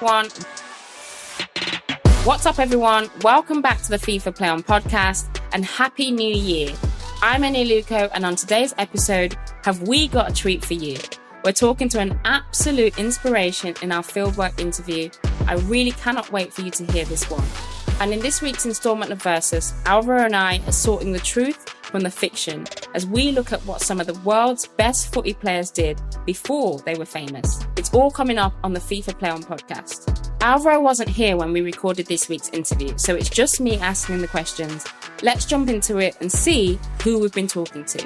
one. What's up, everyone? Welcome back to the FIFA Play On podcast and Happy New Year. I'm Eni Aluko, and on today's episode, have we got a treat for you? We're talking to an absolute inspiration in our fieldwork interview. I really cannot wait for you to hear this one. And in this week's installment of Versus, Alvaro and I are sorting the truth from the fiction as we look at what some of the world's best footy players did before they were famous. It's all coming up on the FIFA Play On podcast. Alvaro wasn't here when we recorded this week's interview, so it's just me asking the questions. Let's jump into it and see who we've been talking to.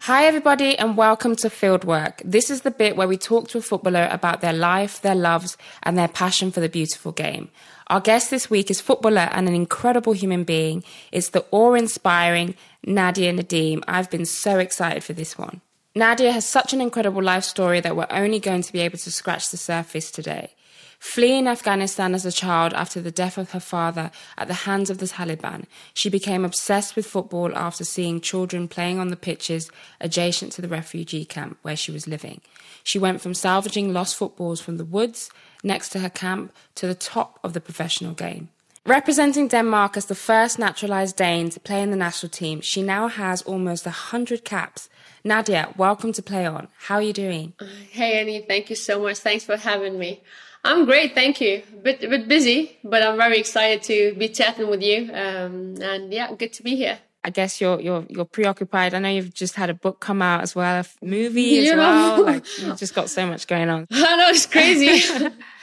Hi, everybody, and welcome to Fieldwork. This is the bit where we talk to a footballer about their life, their loves, and their passion for the beautiful game. Our guest this week is footballer and an incredible human being. It's the awe inspiring Nadia Nadim. I've been so excited for this one. Nadia has such an incredible life story that we're only going to be able to scratch the surface today. Fleeing Afghanistan as a child after the death of her father at the hands of the Taliban, she became obsessed with football after seeing children playing on the pitches adjacent to the refugee camp where she was living. She went from salvaging lost footballs from the woods next to her camp to the top of the professional game. Representing Denmark as the first naturalized Dane to play in the national team, she now has almost 100 caps. Nadia, welcome to Play On. How are you doing? Hey, Annie, thank you so much. Thanks for having me. I'm great, thank you. A bit, a bit busy, but I'm very excited to be chatting with you. Um, and yeah, good to be here. I guess you're you're you're preoccupied. I know you've just had a book come out as well, a movie as you well. Like you've just got so much going on. I know it's crazy.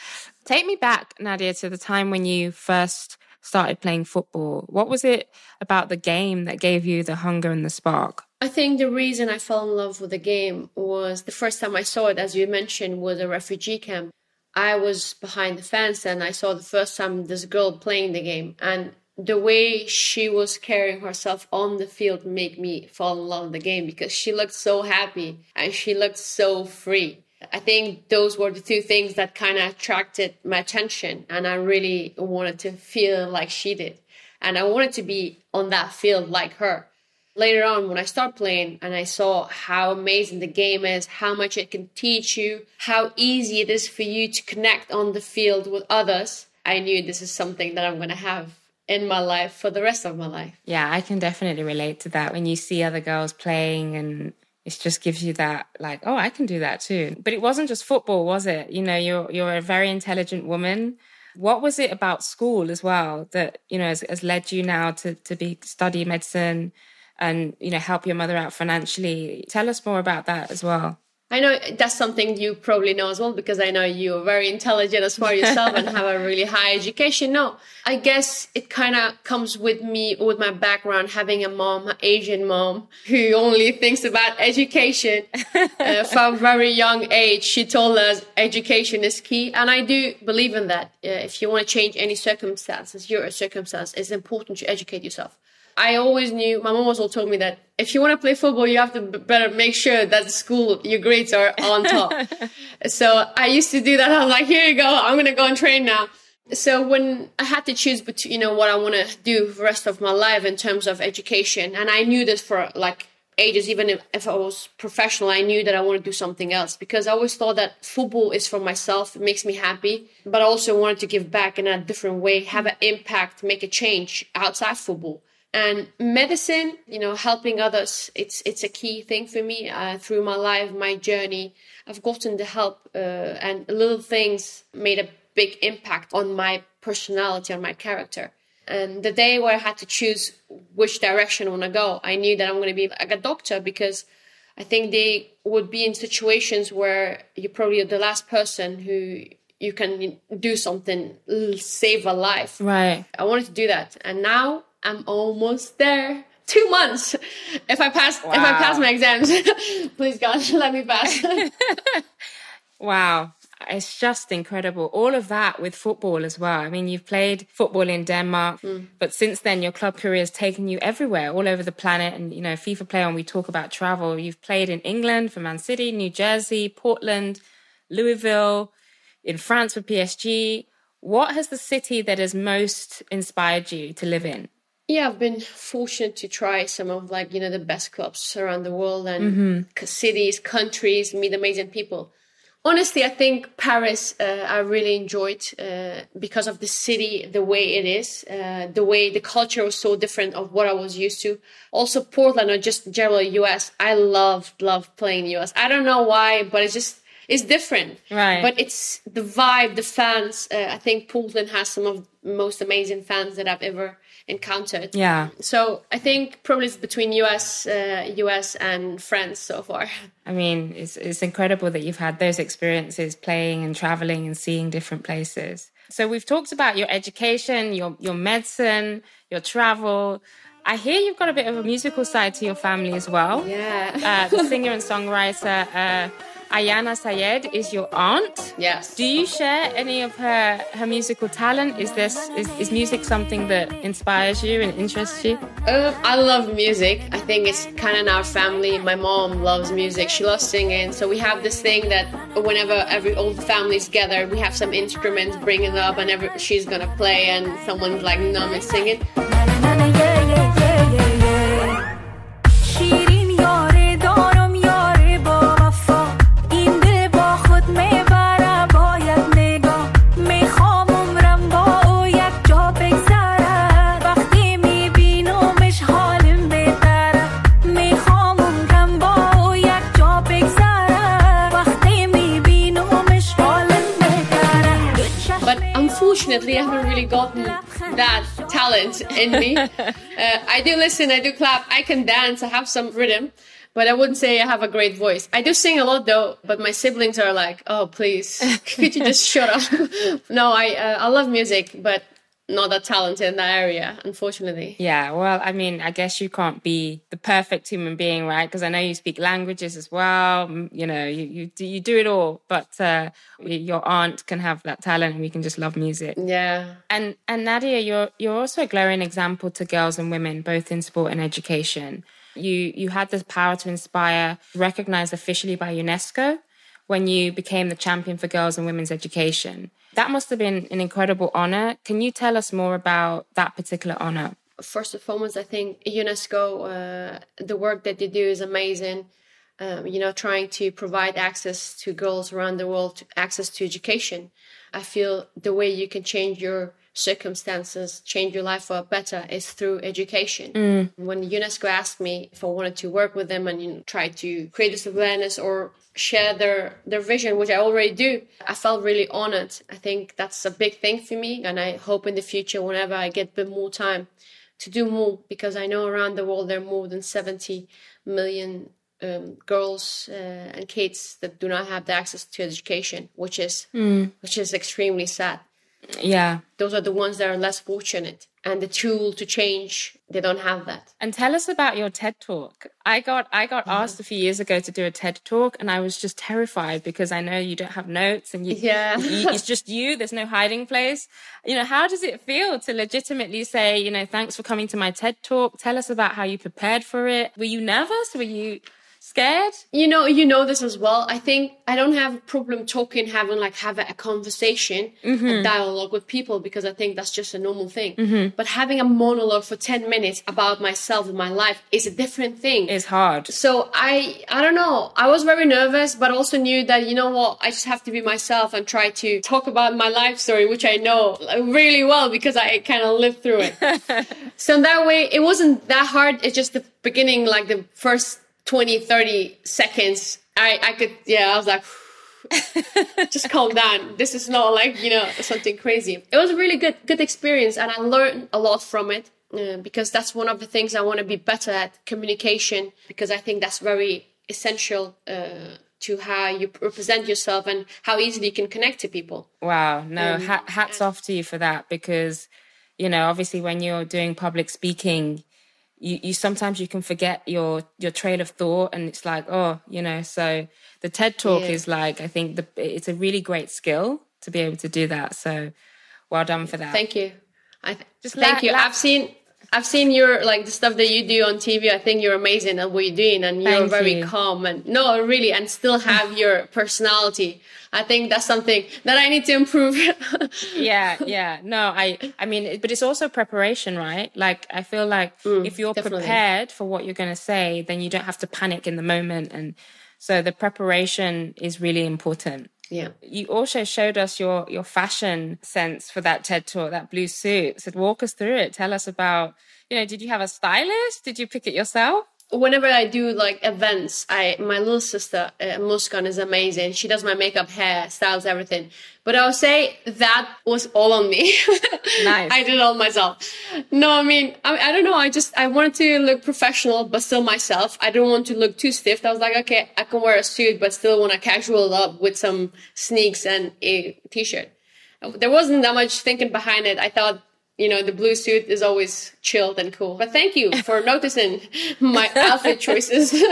Take me back, Nadia, to the time when you first started playing football. What was it about the game that gave you the hunger and the spark? I think the reason I fell in love with the game was the first time I saw it, as you mentioned, was a refugee camp. I was behind the fence and I saw the first time this girl playing the game and the way she was carrying herself on the field made me fall in love with the game because she looked so happy and she looked so free. I think those were the two things that kind of attracted my attention and I really wanted to feel like she did. And I wanted to be on that field like her later on when I started playing and I saw how amazing the game is, how much it can teach you, how easy it is for you to connect on the field with others, I knew this is something that I'm going to have in my life for the rest of my life. Yeah, I can definitely relate to that when you see other girls playing and it just gives you that like, oh, I can do that too. But it wasn't just football, was it? You know, you're you're a very intelligent woman. What was it about school as well that, you know, has, has led you now to to be study medicine? and you know help your mother out financially tell us more about that as well I know that's something you probably know as well because I know you're very intelligent as far as yourself and have a really high education. No, I guess it kind of comes with me, with my background, having a mom, an Asian mom who only thinks about education uh, from a very young age. She told us education is key. And I do believe in that. Uh, if you want to change any circumstances, your circumstance, it's important to educate yourself. I always knew, my mom also told me that if you want to play football, you have to better make sure that the school, your grades are on top. so I used to do that. I'm like, here you go. I'm going to go and train now. So when I had to choose between, you know, what I want to do the rest of my life in terms of education, and I knew this for like ages, even if, if I was professional, I knew that I want to do something else because I always thought that football is for myself. It makes me happy, but I also wanted to give back in a different way, have an impact, make a change outside football and medicine you know helping others it's it's a key thing for me uh, through my life my journey. I've gotten the help uh, and little things made a big impact on my personality on my character. And the day where i had to choose which direction i want to go i knew that i'm going to be like a doctor because i think they would be in situations where you're probably the last person who you can do something save a life. Right. I wanted to do that. And now I'm almost there. Two months. If I pass, wow. if I pass my exams, please God, let me pass. wow. It's just incredible. All of that with football as well. I mean, you've played football in Denmark, mm. but since then your club career has taken you everywhere, all over the planet. And, you know, FIFA Play On, we talk about travel. You've played in England for Man City, New Jersey, Portland, Louisville, in France for PSG. What has the city that has most inspired you to live in? Yeah, I've been fortunate to try some of like you know the best clubs around the world and mm-hmm. cities, countries, meet amazing people. honestly, I think Paris, uh, I really enjoyed uh, because of the city, the way it is, uh, the way the culture was so different of what I was used to. Also, Portland or just generally US. I loved, loved playing US. I don't know why, but it's just it's different. Right. But it's the vibe, the fans. Uh, I think Portland has some of most amazing fans that I've ever encountered. Yeah. So I think probably it's between US, uh, US and France so far. I mean, it's it's incredible that you've had those experiences playing and traveling and seeing different places. So we've talked about your education, your your medicine, your travel. I hear you've got a bit of a musical side to your family as well. Yeah. Uh, the singer and songwriter uh, Aryana Sayeed is your aunt. Yes. Do you share any of her her musical talent? Is this is, is music something that inspires you and interests you? Uh, I love music. I think it's kind of in our family. My mom loves music. She loves singing. So we have this thing that whenever every old the families gather, we have some instruments, bring it up, and every, she's gonna play, and someone's like numb and singing. In me. Uh, I do listen, I do clap, I can dance, I have some rhythm, but I wouldn't say I have a great voice. I do sing a lot though, but my siblings are like, "Oh, please, could you just shut up?" no, I uh, I love music, but not that talented in that area, unfortunately. Yeah, well, I mean, I guess you can't be the perfect human being, right? Because I know you speak languages as well. You know, you you do, you do it all, but uh, your aunt can have that talent, and we can just love music. Yeah. And and Nadia, you're you're also a glowing example to girls and women, both in sport and education. You you had the power to inspire, recognized officially by UNESCO when you became the champion for girls and women's education. That must have been an incredible honor. Can you tell us more about that particular honor? first and foremost, I think UNESCO, uh, the work that they do is amazing. Um, you know, trying to provide access to girls around the world, to access to education. I feel the way you can change your circumstances, change your life for better is through education. When UNESCO asked me if I wanted to work with them and you know, try to create this awareness or share their their vision, which I already do, I felt really honored. I think that's a big thing for me, and I hope in the future, whenever I get a bit more time, to do more because I know around the world there are more than 70 million um, girls uh, and kids that do not have the access to education, which is which is extremely sad. Yeah. Those are the ones that are less fortunate, and the tool to change they don't have that. And tell us about your TED talk. I got I got mm-hmm. asked a few years ago to do a TED talk, and I was just terrified because I know you don't have notes and you, Yeah. you- it's just you. There's no hiding place. You know, how does it feel to legitimately say, you know, thanks for coming to my TED talk? Tell us about how you prepared for it. Were you nervous? Were you scared? You know, you know this as well. I think I don't have a problem talking, having like have a, conversation, a mm-hmm. dialogue with people because I think that's just a normal thing. Mm-hmm. But having a monologue for ten minutes about myself and my life is a different thing. It's hard. so I I don't know. I was very nervous, but also knew that you know what, I just have to be myself and try to talk about my life story, which I know really well because I kind of lived through it. so in that way, it wasn't that hard. It's just the beginning, like the first 20, 30 seconds. I I could yeah, I was like. just calm down. This is not like you know something crazy. It was a really good good experience, and I learned a lot from it uh, because that's one of the things I want to be better at communication because I think that's very essential uh, to how you represent yourself and how easily you can connect to people. Wow. No, ha- hats off to you for that because, you know, obviously when you're doing public speaking, you, you sometimes you can forget your your trail of thought and it's like, oh, you know, so the TED talk Yeah. is like I think the it's a really great skill to be able to do that. So well done for that. Thank you. I th- Just thank la- you. la- I've seen I've seen your like the stuff that you do on TV. I think you're amazing at what you're doing, and you're Thank very you. calm and no, really, and still have your personality. I think that's something that I need to improve. yeah yeah no i i mean but it's also preparation right like i feel like if you're Mm, definitely. prepared for what you're going to say then you don't have to panic in the moment and so the preparation is really important Yeah. You also showed us your your fashion sense for that TED talk, that blue suit. So walk us through it. Tell us about, you know, did you have a stylist? Did you pick it yourself? Whenever I do like events, I my little sister uh, Muskan is amazing. She does my makeup, hair, styles, everything. But I'll say that was all on me. Nice. I did it all myself. No, I mean, I, I don't know. I just I wanted to look professional, but still myself. I didn't want to look too stiff. I was like, okay, I can wear a suit, but still want to casual up with some sneaks and a t-shirt. There wasn't that much thinking behind it. I thought you know, the blue suit is always chilled and cool. But thank you for noticing my outfit choices.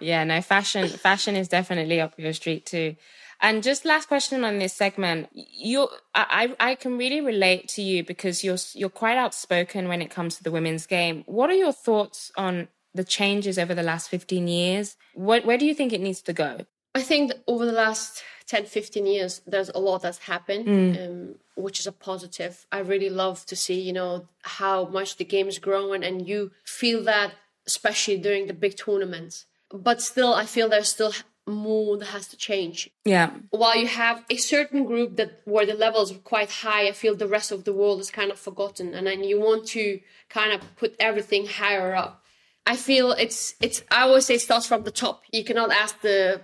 Yeah, no, fashion fashion is definitely up your street too. And just last question on this segment, you I I can really relate to you because you're you're quite outspoken when it comes to the women's game. What are your thoughts on the changes over the last 15 years? What where do you think it needs to go? I think over the last 10, 15 years, there's a lot that's happened, um, which is a positive. I really love to see, you know, how much the game is growing and you feel that, especially during the big tournaments. But still, I feel there's still more that has to change. Yeah. While you have a certain group that where the levels are quite high, I feel the rest of the world is kind of forgotten. And then you want to kind of put everything higher up. I feel it's it's I always say it starts from the top. You cannot ask the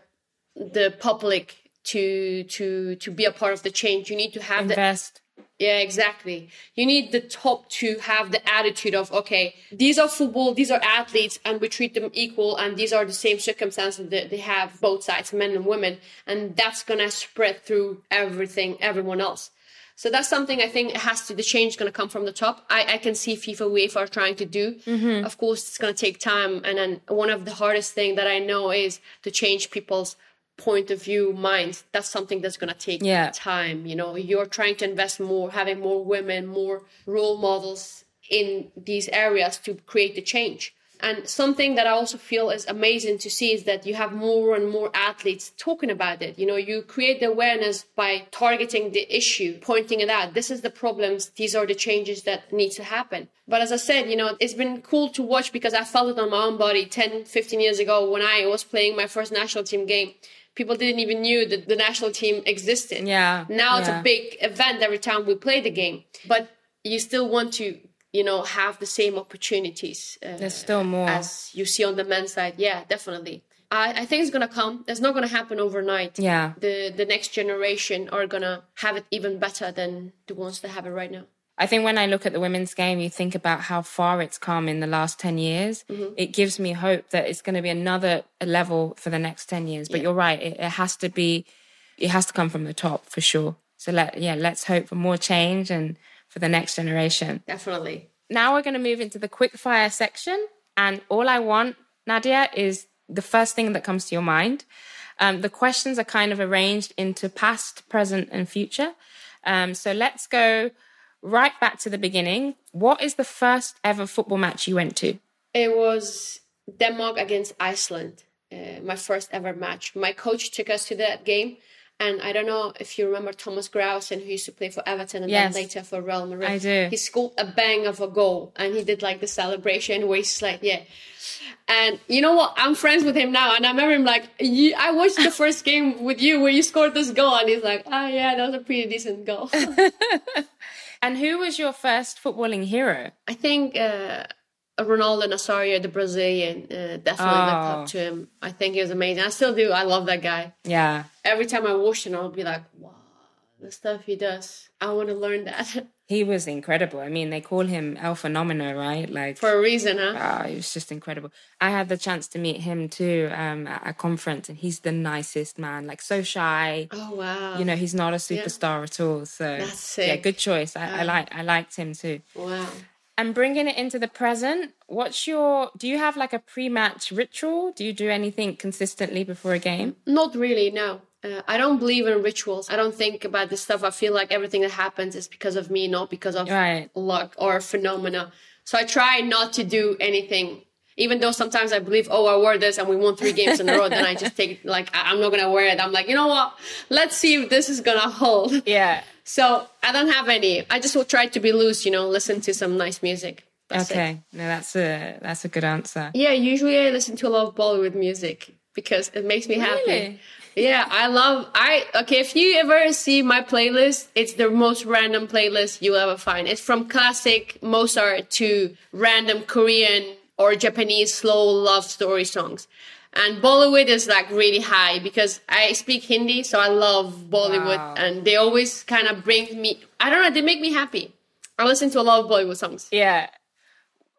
the public to to to be a part of the change. You need to have the Invest. yeah, exactly. You need the top to have the attitude of okay, these are football, these are athletes, and we treat them equal, and these are the same circumstances that they have both sides, men and women, and that's gonna spread through everything, everyone else. So that's something I think it has to the change gonna come from the top. I, I can see FIFA UEFA are trying to do. Mm-hmm. Of course, it's gonna take time, and then one of the hardest thing that I know is to change people's point of view minds. That's something that's gonna take Yeah. time. You know, you're trying to invest more, having more women, more role models in these areas to create the change. And something that I also feel is amazing to see is that you have more and more athletes talking about it. You know, you create the awareness by targeting the issue, pointing it out. This is the problems. These are the changes that need to happen. But as I said, you know, it's been cool to watch because I felt it on my own body 10, 15 years ago when I was playing my first national team game. People didn't even knew that the national team existed. Yeah, Now it's a big event every time we play the game, but you still want to, you know, have the same opportunities. Uh, There's still more. as you see on the men's side. Yeah, definitely. I, I think it's gonna come. It's not gonna happen overnight. Yeah. The the next generation are gonna have it even better than the ones that have it right now. I think when I look at the women's game, you think about how far it's come in the last 10 years. It gives me hope that it's going to be another level for the next 10 years. But you're right. It, it has to be, it has to come from the top for sure. So let, yeah, let's hope for more change and for the next generation. Definitely. Now we're going to move into the quick fire section. And all I want, Nadia, is the first thing that comes to your mind. Um, the questions are kind of arranged into past, present, and future. Um, so let's go right back to the beginning. What is the first ever football match you went to? It was Denmark against Iceland, uh, my first ever match. My coach took us to that game. And I don't know if you remember Thomas Gravesen, who used to play for Everton and Yes. then later for Real Madrid. I do. He scored a bang of a goal and he did like the celebration where he's like, yeah. And you know what? I'm friends with him now. And I remember him like, I watched the first game with you where you scored this goal. And he's like, oh, yeah, that was a pretty decent goal. And who was your first footballing hero? I think uh, Ronaldo Nazario, the Brazilian, uh, definitely looked Oh. up to him. I think he was amazing. I still do. I love that guy. Yeah. Every time I watch him, I'll be like, wow, the stuff he does. I want to learn that He was incredible. I mean, they call him El Phenomeno, right? Like, for a reason, huh? Ah, it was just incredible. I had the chance to meet him too um, at a conference, and he's the nicest man. Like so shy. Oh wow! You know, he's not a superstar at all. So That's yeah, good choice. I, I like I liked him too. wow. And bringing it into the present, what's your? Do you have like a pre-match ritual? Do you do anything consistently before a game? Not really. No, uh, I don't believe in rituals. I don't think about this stuff. I feel like everything that happens is because of me, not because of Right. luck or phenomena. So I try not to do anything. Even though sometimes I believe, oh, I wore this and we won three games in a row, then I just take like I- I'm not gonna wear it. I'm like, you know what? Let's see if this is gonna hold. Yeah. So I don't have any. I just will try to be loose, you know, listen to some nice music. That's it. Okay. No, that's a that's a good answer. Yeah, usually I listen to a lot of Bollywood music. because it makes me happy. Yeah, I love I okay, if you ever see my playlist, it's the most random playlist you'll ever find. It's from classic Mozart to random Korean or Japanese slow love story songs. And Bollywood is like really high because I speak Hindi, so I love Bollywood Wow. and they always kind of bring me I don't know, they make me happy. I listen to a lot of Bollywood songs. Yeah.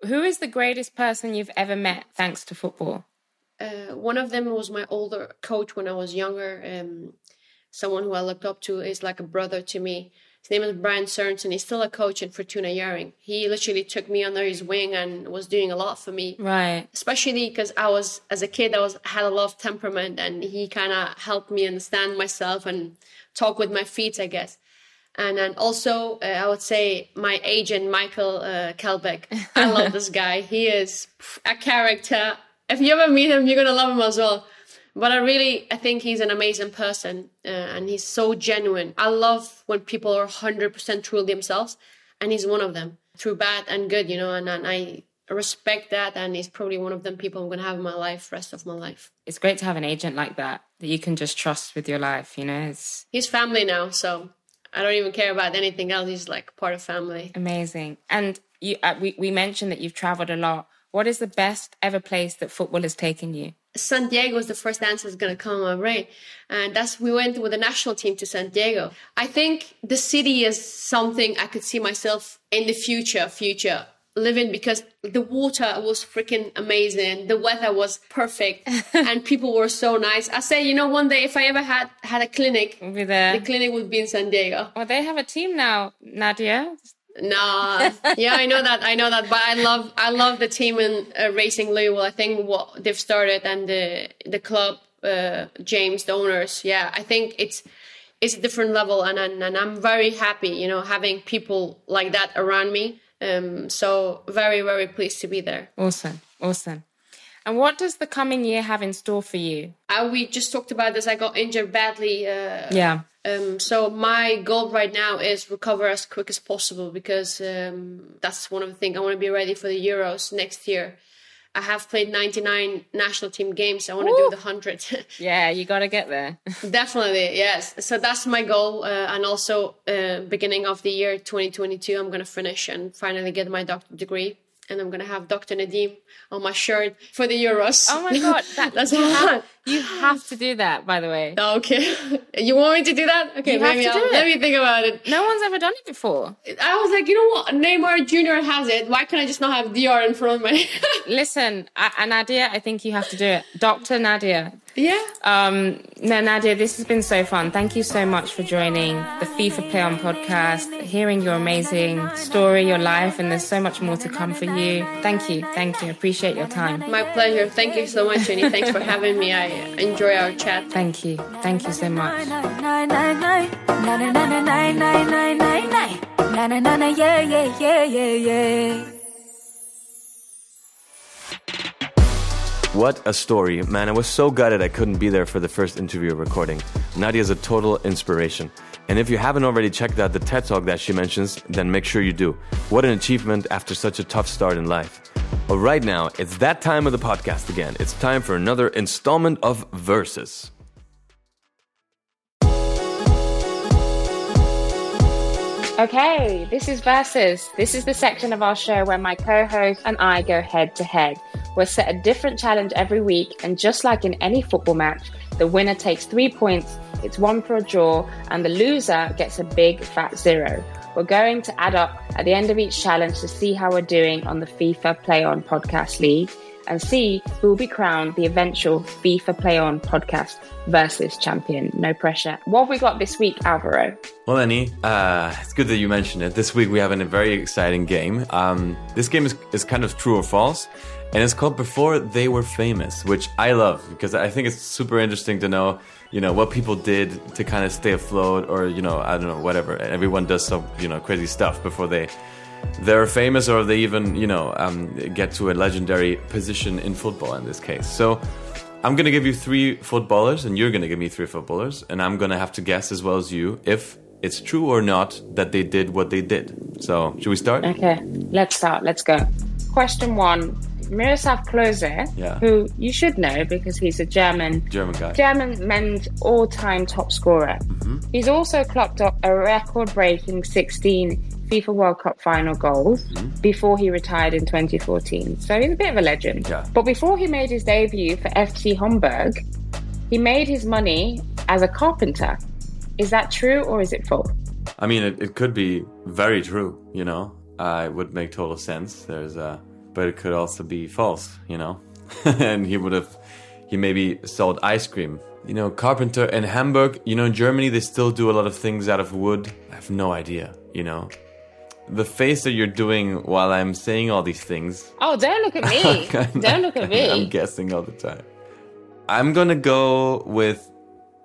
Who is the greatest person you've ever met thanks to football? Uh, one of them was my older coach when I was younger. Um, someone who I looked up to is like a brother to me. His name is Brian Sorensen. He's still a coach in Fortuna Hjørring. He literally took me under his wing and was doing a lot for me. Right. Especially because I was, as a kid, I was had a lot of temperament, and he kind of helped me understand myself and talk with my feet, I guess. And then also, uh, I would say my agent Michael uh, Kelbeck. I love this guy. He is a character. If you ever meet him, you're gonna love him as well. But I really, I think he's an amazing person, uh, and he's so genuine. I love when people are hundred percent true to themselves, and he's one of them, through bad and good, you know. And, and I respect that, and he's probably one of them people I'm gonna have in my life, rest of my life. It's great to have an agent like that that you can just trust with your life, you know? It's He's family now, so I don't even care about anything else. He's like part of family. amazing. And you uh, we we mentioned that you've traveled a lot. What is the best ever place that football has taken you? San Diego was the first answer that's going to come my brain. And that's, we went with the national team to San Diego. I think the city is something I could see myself in the future, future living because the water was freaking amazing. The weather was perfect and people were so nice. I say, you know, one day if I ever had, had a clinic, We'll be there. the clinic would be in San Diego. Well, they have a team now, Nadia. Nah, yeah, I know that. I know that. But I love, I love the team in uh, Racing Louisville. I think what they've started and the the club, uh, James, the owners. Yeah, I think it's it's a different level, and and, and I'm very happy, you know, having people like that around me. Um, so very very pleased to be there. Awesome, awesome. And what does the coming year have in store for you? I, we just talked about this. I got injured badly. Uh, Yeah, Um, so my goal right now is recover as quick as possible because um, that's one of the things I want to be ready for the Euros next year. I have played 99 national team games. I want to do the 100. yeah, you got to get there. Definitely, yes. So that's my goal. Uh, and also, uh, beginning of the year 2022, I'm going to finish and finally get my doctor degree. And I'm to have Dr. Nadim on my shirt for the Euros. Oh my god, that, that's you, have, you have to do that. By the way, oh, Okay. you want me to do that? Okay, maybe to I'll, do it. let me think about it. no one's ever done it before. I was like, you know what? Neymar Jr. has it. Why can't I just not have DR in front of me? Listen, I, Nadia, I think you have to do it, Doctor Nadia. Yeah. Um, no, Nadia, this has been so fun. Thank you so much for joining the FIFA Play On podcast, hearing your amazing story, your life, and there's so much more to come for you. Thank you. Thank you. Appreciate your time. My pleasure. Thank you so much, Jenny. Thanks for having me. I enjoy our chat. Thank you. Thank you so much. yeah, yeah, yeah, yeah. What a story. Man, I was so gutted I couldn't be there for the first interview recording. Nadia is a total inspiration. And if you haven't already checked out the TED Talk that she mentions, then make sure you do. What an achievement after such a tough start in life. Well, right now, it's that time of the podcast again. It's time for another installment of Versus. Okay, this is Versus. This is the section of our show where my co host and I go head to head. We're set a different challenge every week, and just like in any football match, the winner takes three points, it's one for a draw, and the loser gets a big fat zero. We're going to add up at the end of each challenge to see how we're doing on the FIFA Play On Podcast League and see who will be crowned the eventual FIFA Play On Podcast versus champion. No pressure. What have we got this week, Alvaro? Well, Annie, uh, it's good that you mentioned it. This week we have a very exciting game. Um, this game is, is kind of true or false, and it's called Before They Were Famous, which I love because I think it's super interesting to know, you know, what people did to kind of stay afloat, or you know, I don't know, whatever. Everyone does some, you know, crazy stuff before they they're famous, or they even, you know, um, get to a legendary position in football. In this case, so. I'm gonna give you three footballers, and you're gonna give me three footballers, and I'm gonna have to guess as well as you if it's true or not that they did what they did. So, should we start? Okay, let's start. Let's go. Question one Miroslav Klose, Yeah. who you should know because he's a German German guy. German men's all-time top scorer. Mm-hmm. He's also clocked up a record-breaking 16 FIFA World Cup final goals Mm-hmm. before he retired in 2014. So he's a bit of a legend. Yeah. But before he made his debut for FC Hamburg, he made his money as a carpenter. Is that true or is it false? I mean, it, it could be very true, you know. Uh, it would make total sense. There's uh but it could also be false, you know. and he would have, he maybe sold ice cream. You know, carpenter in Hamburg, you know, in Germany, they still do a lot of things out of wood. I have no idea, you know. The face that you're doing while I'm saying all these things, Oh, don't look at me. don't look at me. I'm guessing all the time. I'm gonna go with,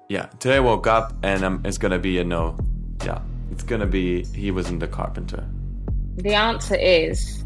yeah. Today I woke up and um, it's gonna be a no. Yeah, it's gonna be he wasn't the carpenter. The answer is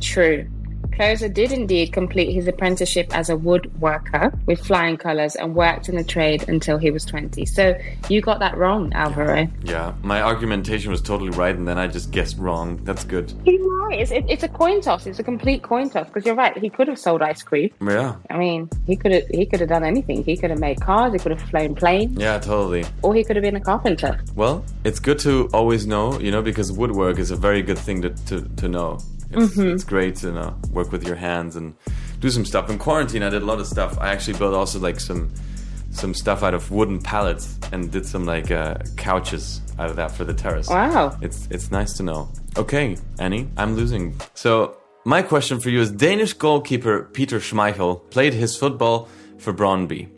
true. Klose did indeed complete his apprenticeship as a woodworker with flying colours and worked in the trade until he was 20. So you got that wrong, Alvaro. Yeah, my argumentation was totally right, and then I just guessed wrong. That's good. He's right. It's, it, it's a coin toss. It's a complete coin toss because you're right. He could have sold ice cream. Yeah, I mean, he could have he could have done anything. He could have made cars. He could have flown planes, yeah, totally. or he could have been a carpenter. Well, it's good to always know, you know, because woodwork is a very good thing to to, to know. It's, it's great to know, work with your hands and do some stuff. In quarantine, I did a lot of stuff. I actually built also like some some stuff out of wooden pallets and did some like uh, couches out of that for the terrace. Wow. It's it's nice to know. Okay, Annie, I'm losing. So my question for you is: Danish goalkeeper Peter Schmeichel played his football for Brøndby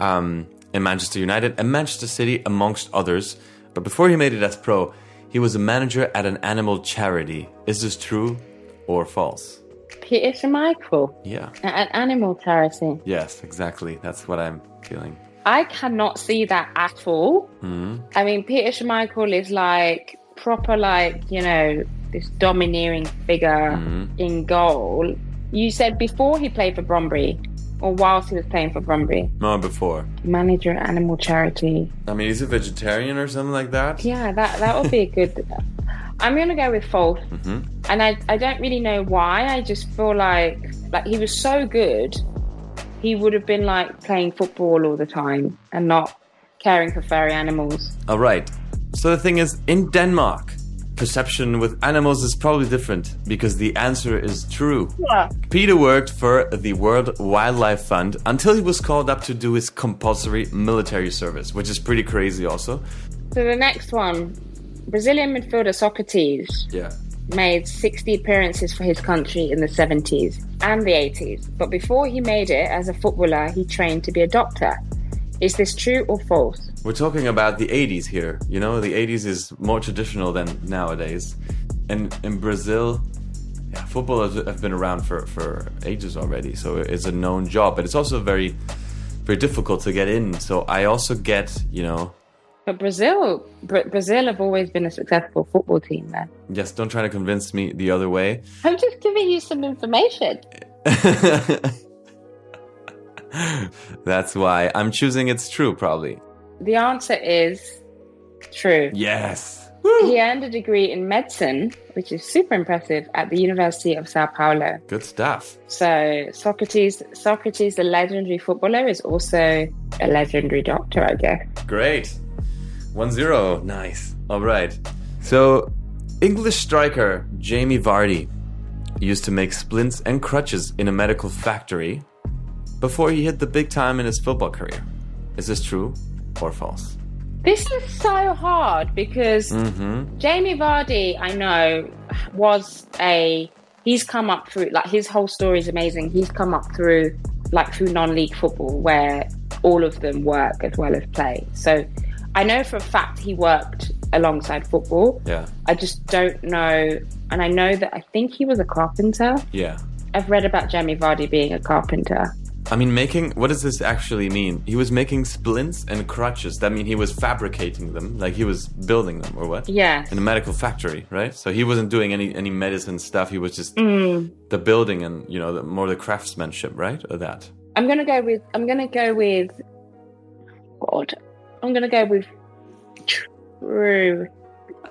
um, in Manchester United and Manchester City, amongst others. But before he made it as pro, he was a manager at an animal charity. Is this true or false? Peter Schmeichel, Yeah. an animal charity. Yes, exactly. That's what I'm feeling. I cannot see that at all. Hmm? I mean, Peter Schmeichel is like proper, like you know, this domineering figure hmm? in goal. You said before he played for Brøndby, or whilst he was playing for Brøndby, No, before. manager animal charity. I mean, he's a vegetarian or something like that. Yeah, that that would be a good. I'm gonna go with false, mm-hmm. and I I don't really know why. I just feel like like he was so good, he would have been like playing football all the time and not caring for furry animals. All right. So the thing is, in Denmark, perception with animals is probably different because the answer is true. Yeah. Peter worked for the World Wildlife Fund until he was called up to do his compulsory military service, which is pretty crazy, also. So the next one, Brazilian midfielder Socrates Yeah. made 60 appearances for his country in the 70s and the 80s. But before he made it as a footballer, he trained to be a doctor. Is this true or false? We're talking about the 80s here. You know, the 80s is more traditional than nowadays. And in Brazil, yeah, football has have been around for, for ages already, so it's a known job. But it's also very, very difficult to get in. So I also get, you know, But Brazil, Bra- Brazil have always been a successful football team. Then yes, don't try to convince me the other way. I'm just giving you some information. That's why I'm choosing it's true, probably. The answer is true. Yes. He earned a degree in medicine, which is super impressive, at the University of Sao Paulo. Good stuff. So Socrates, Socrates, the legendary footballer, is also a legendary doctor, I guess. Great. 1 0. Nice. All right. So, English striker Jamie Vardy used to make splints and crutches in a medical factory before he hit the big time in his football career. Is this true or false? This is so hard because mm-hmm. Jamie Vardy, I know, was a. He's come up through like his whole story is amazing. He's come up through like through non-league football where all of them work as well as play. So I know for a fact he worked alongside football. Yeah. I just don't know, and I know that I think he was a carpenter. Yeah. I've read about Jamie Vardy being a carpenter. I mean, making. What does this actually mean? He was making splints and crutches. That mean he was fabricating them, like he was building them, or what? Yeah. In a medical factory, right? So he wasn't doing any any medicine stuff. He was just Mm. the building and you know the, more the craftsmanship, right? Or that. I'm gonna go with. I'm gonna go with. God, I'm gonna go with true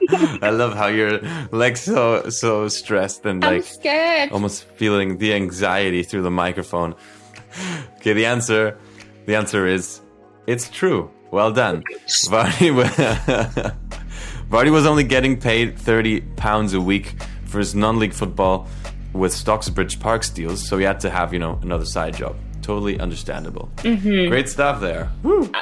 I love how you're like so so stressed and I'm like scared. almost feeling the anxiety through the microphone. Okay, the answer the answer is it's true. Well done. Vardy, Vardy was only getting paid 30 pounds a week for his non-league football with Stocksbridge Park Steels, so he had to have, you know, another side job. Totally understandable. Mm-hmm. Great stuff there.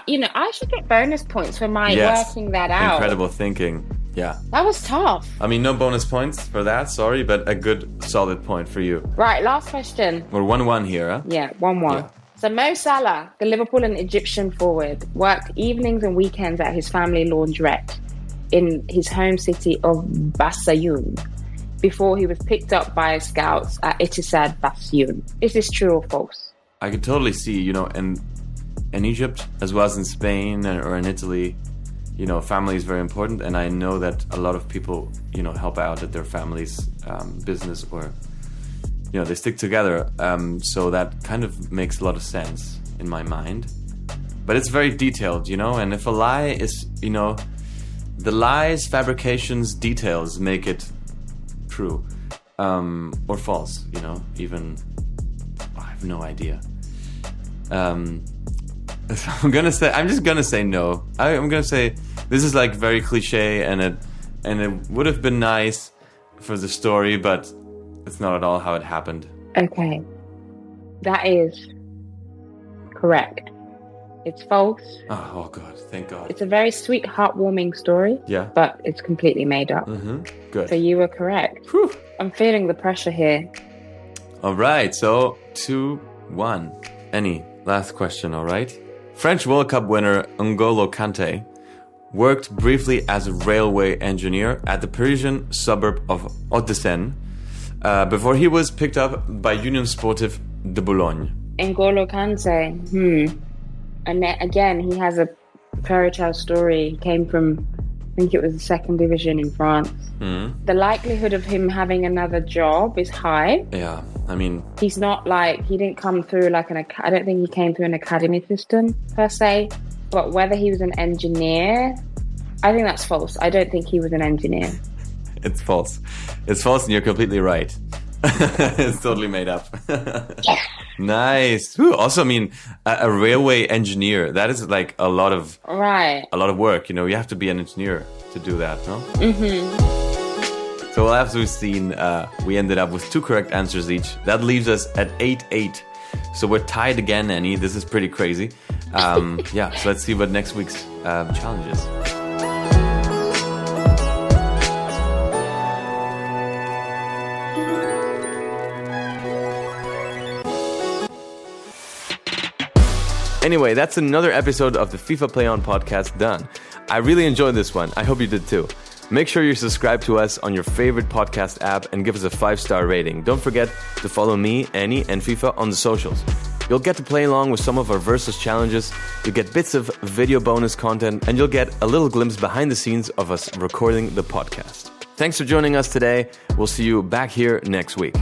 you know, I should get bonus points for my Yes. working that out. Incredible thinking. Yeah. That was tough. I mean, no bonus points for that, sorry, but a good solid point for you. Right, last question. We're 1 1 here, huh? Yeah, one one. Yeah. So Mo Salah, the Liverpool and Egyptian forward, worked evenings and weekends at his family laundrette in his home city of Basayun before he was picked up by scouts at Itisad Basayun. Is this true or false? I could totally see, you know, in in Egypt as well as in Spain or in Italy, you know, family is very important, and I know that a lot of people, you know, help out at their family's um, business or, you know, they stick together. Um, so that kind of makes a lot of sense in my mind. But it's very detailed, you know, and if a lie is, you know, the lies, fabrications, details make it true um, or false, you know, even I have no idea. Um, I'm gonna say I'm just gonna say no. I, I'm gonna say this is like very cliche, and it and it would have been nice for the story, but it's not at all how it happened. Okay. That is correct. It's false. Oh, oh God, thank God. It's a very sweet, heartwarming story, Yeah. but it's completely made up. Mm-hmm. Good. So you were correct. Whew. I'm feeling the pressure here. All right, so two one. Any last question? All right. French World Cup winner N'Golo Kante worked briefly as a railway engineer at the Parisian suburb of Hauts-de-Seine uh, before he was picked up by Union Sportive de Boulogne. N'Golo Kante. Hmm. And again, he has a fairy tale story. He came from, think it was the second division in France. Hmm. The likelihood of him having another job is high. Yeah, I mean, He's not like he didn't come through like an. I don't think he came through an academy system per se. But whether he was an engineer, I think that's false. I don't think he was an engineer. it's false. It's false, and you're completely right. it's totally made up. nice. Also, I mean, a, a railway engineer. That is like a lot of Right. a lot of work. You know, you have to be an engineer to do that, no? Mm-hmm. So, well, as we've seen, uh, we ended up with two correct answers each. That leaves us at 8 8. So, we're tied again, Annie. This is pretty crazy. Um, yeah, so let's see what next week's um, challenge is. Anyway, that's another episode of the FIFA Play On podcast done. I really enjoyed this one. I hope you did too. Make sure you subscribe to us on your favorite podcast app and give us a five star rating. Don't forget to follow me, Annie, and FIFA on the socials. You'll get to play along with some of our Versus challenges, you'll get bits of video bonus content, and you'll get a little glimpse behind the scenes of us recording the podcast. Thanks for joining us today. We'll see you back here next week.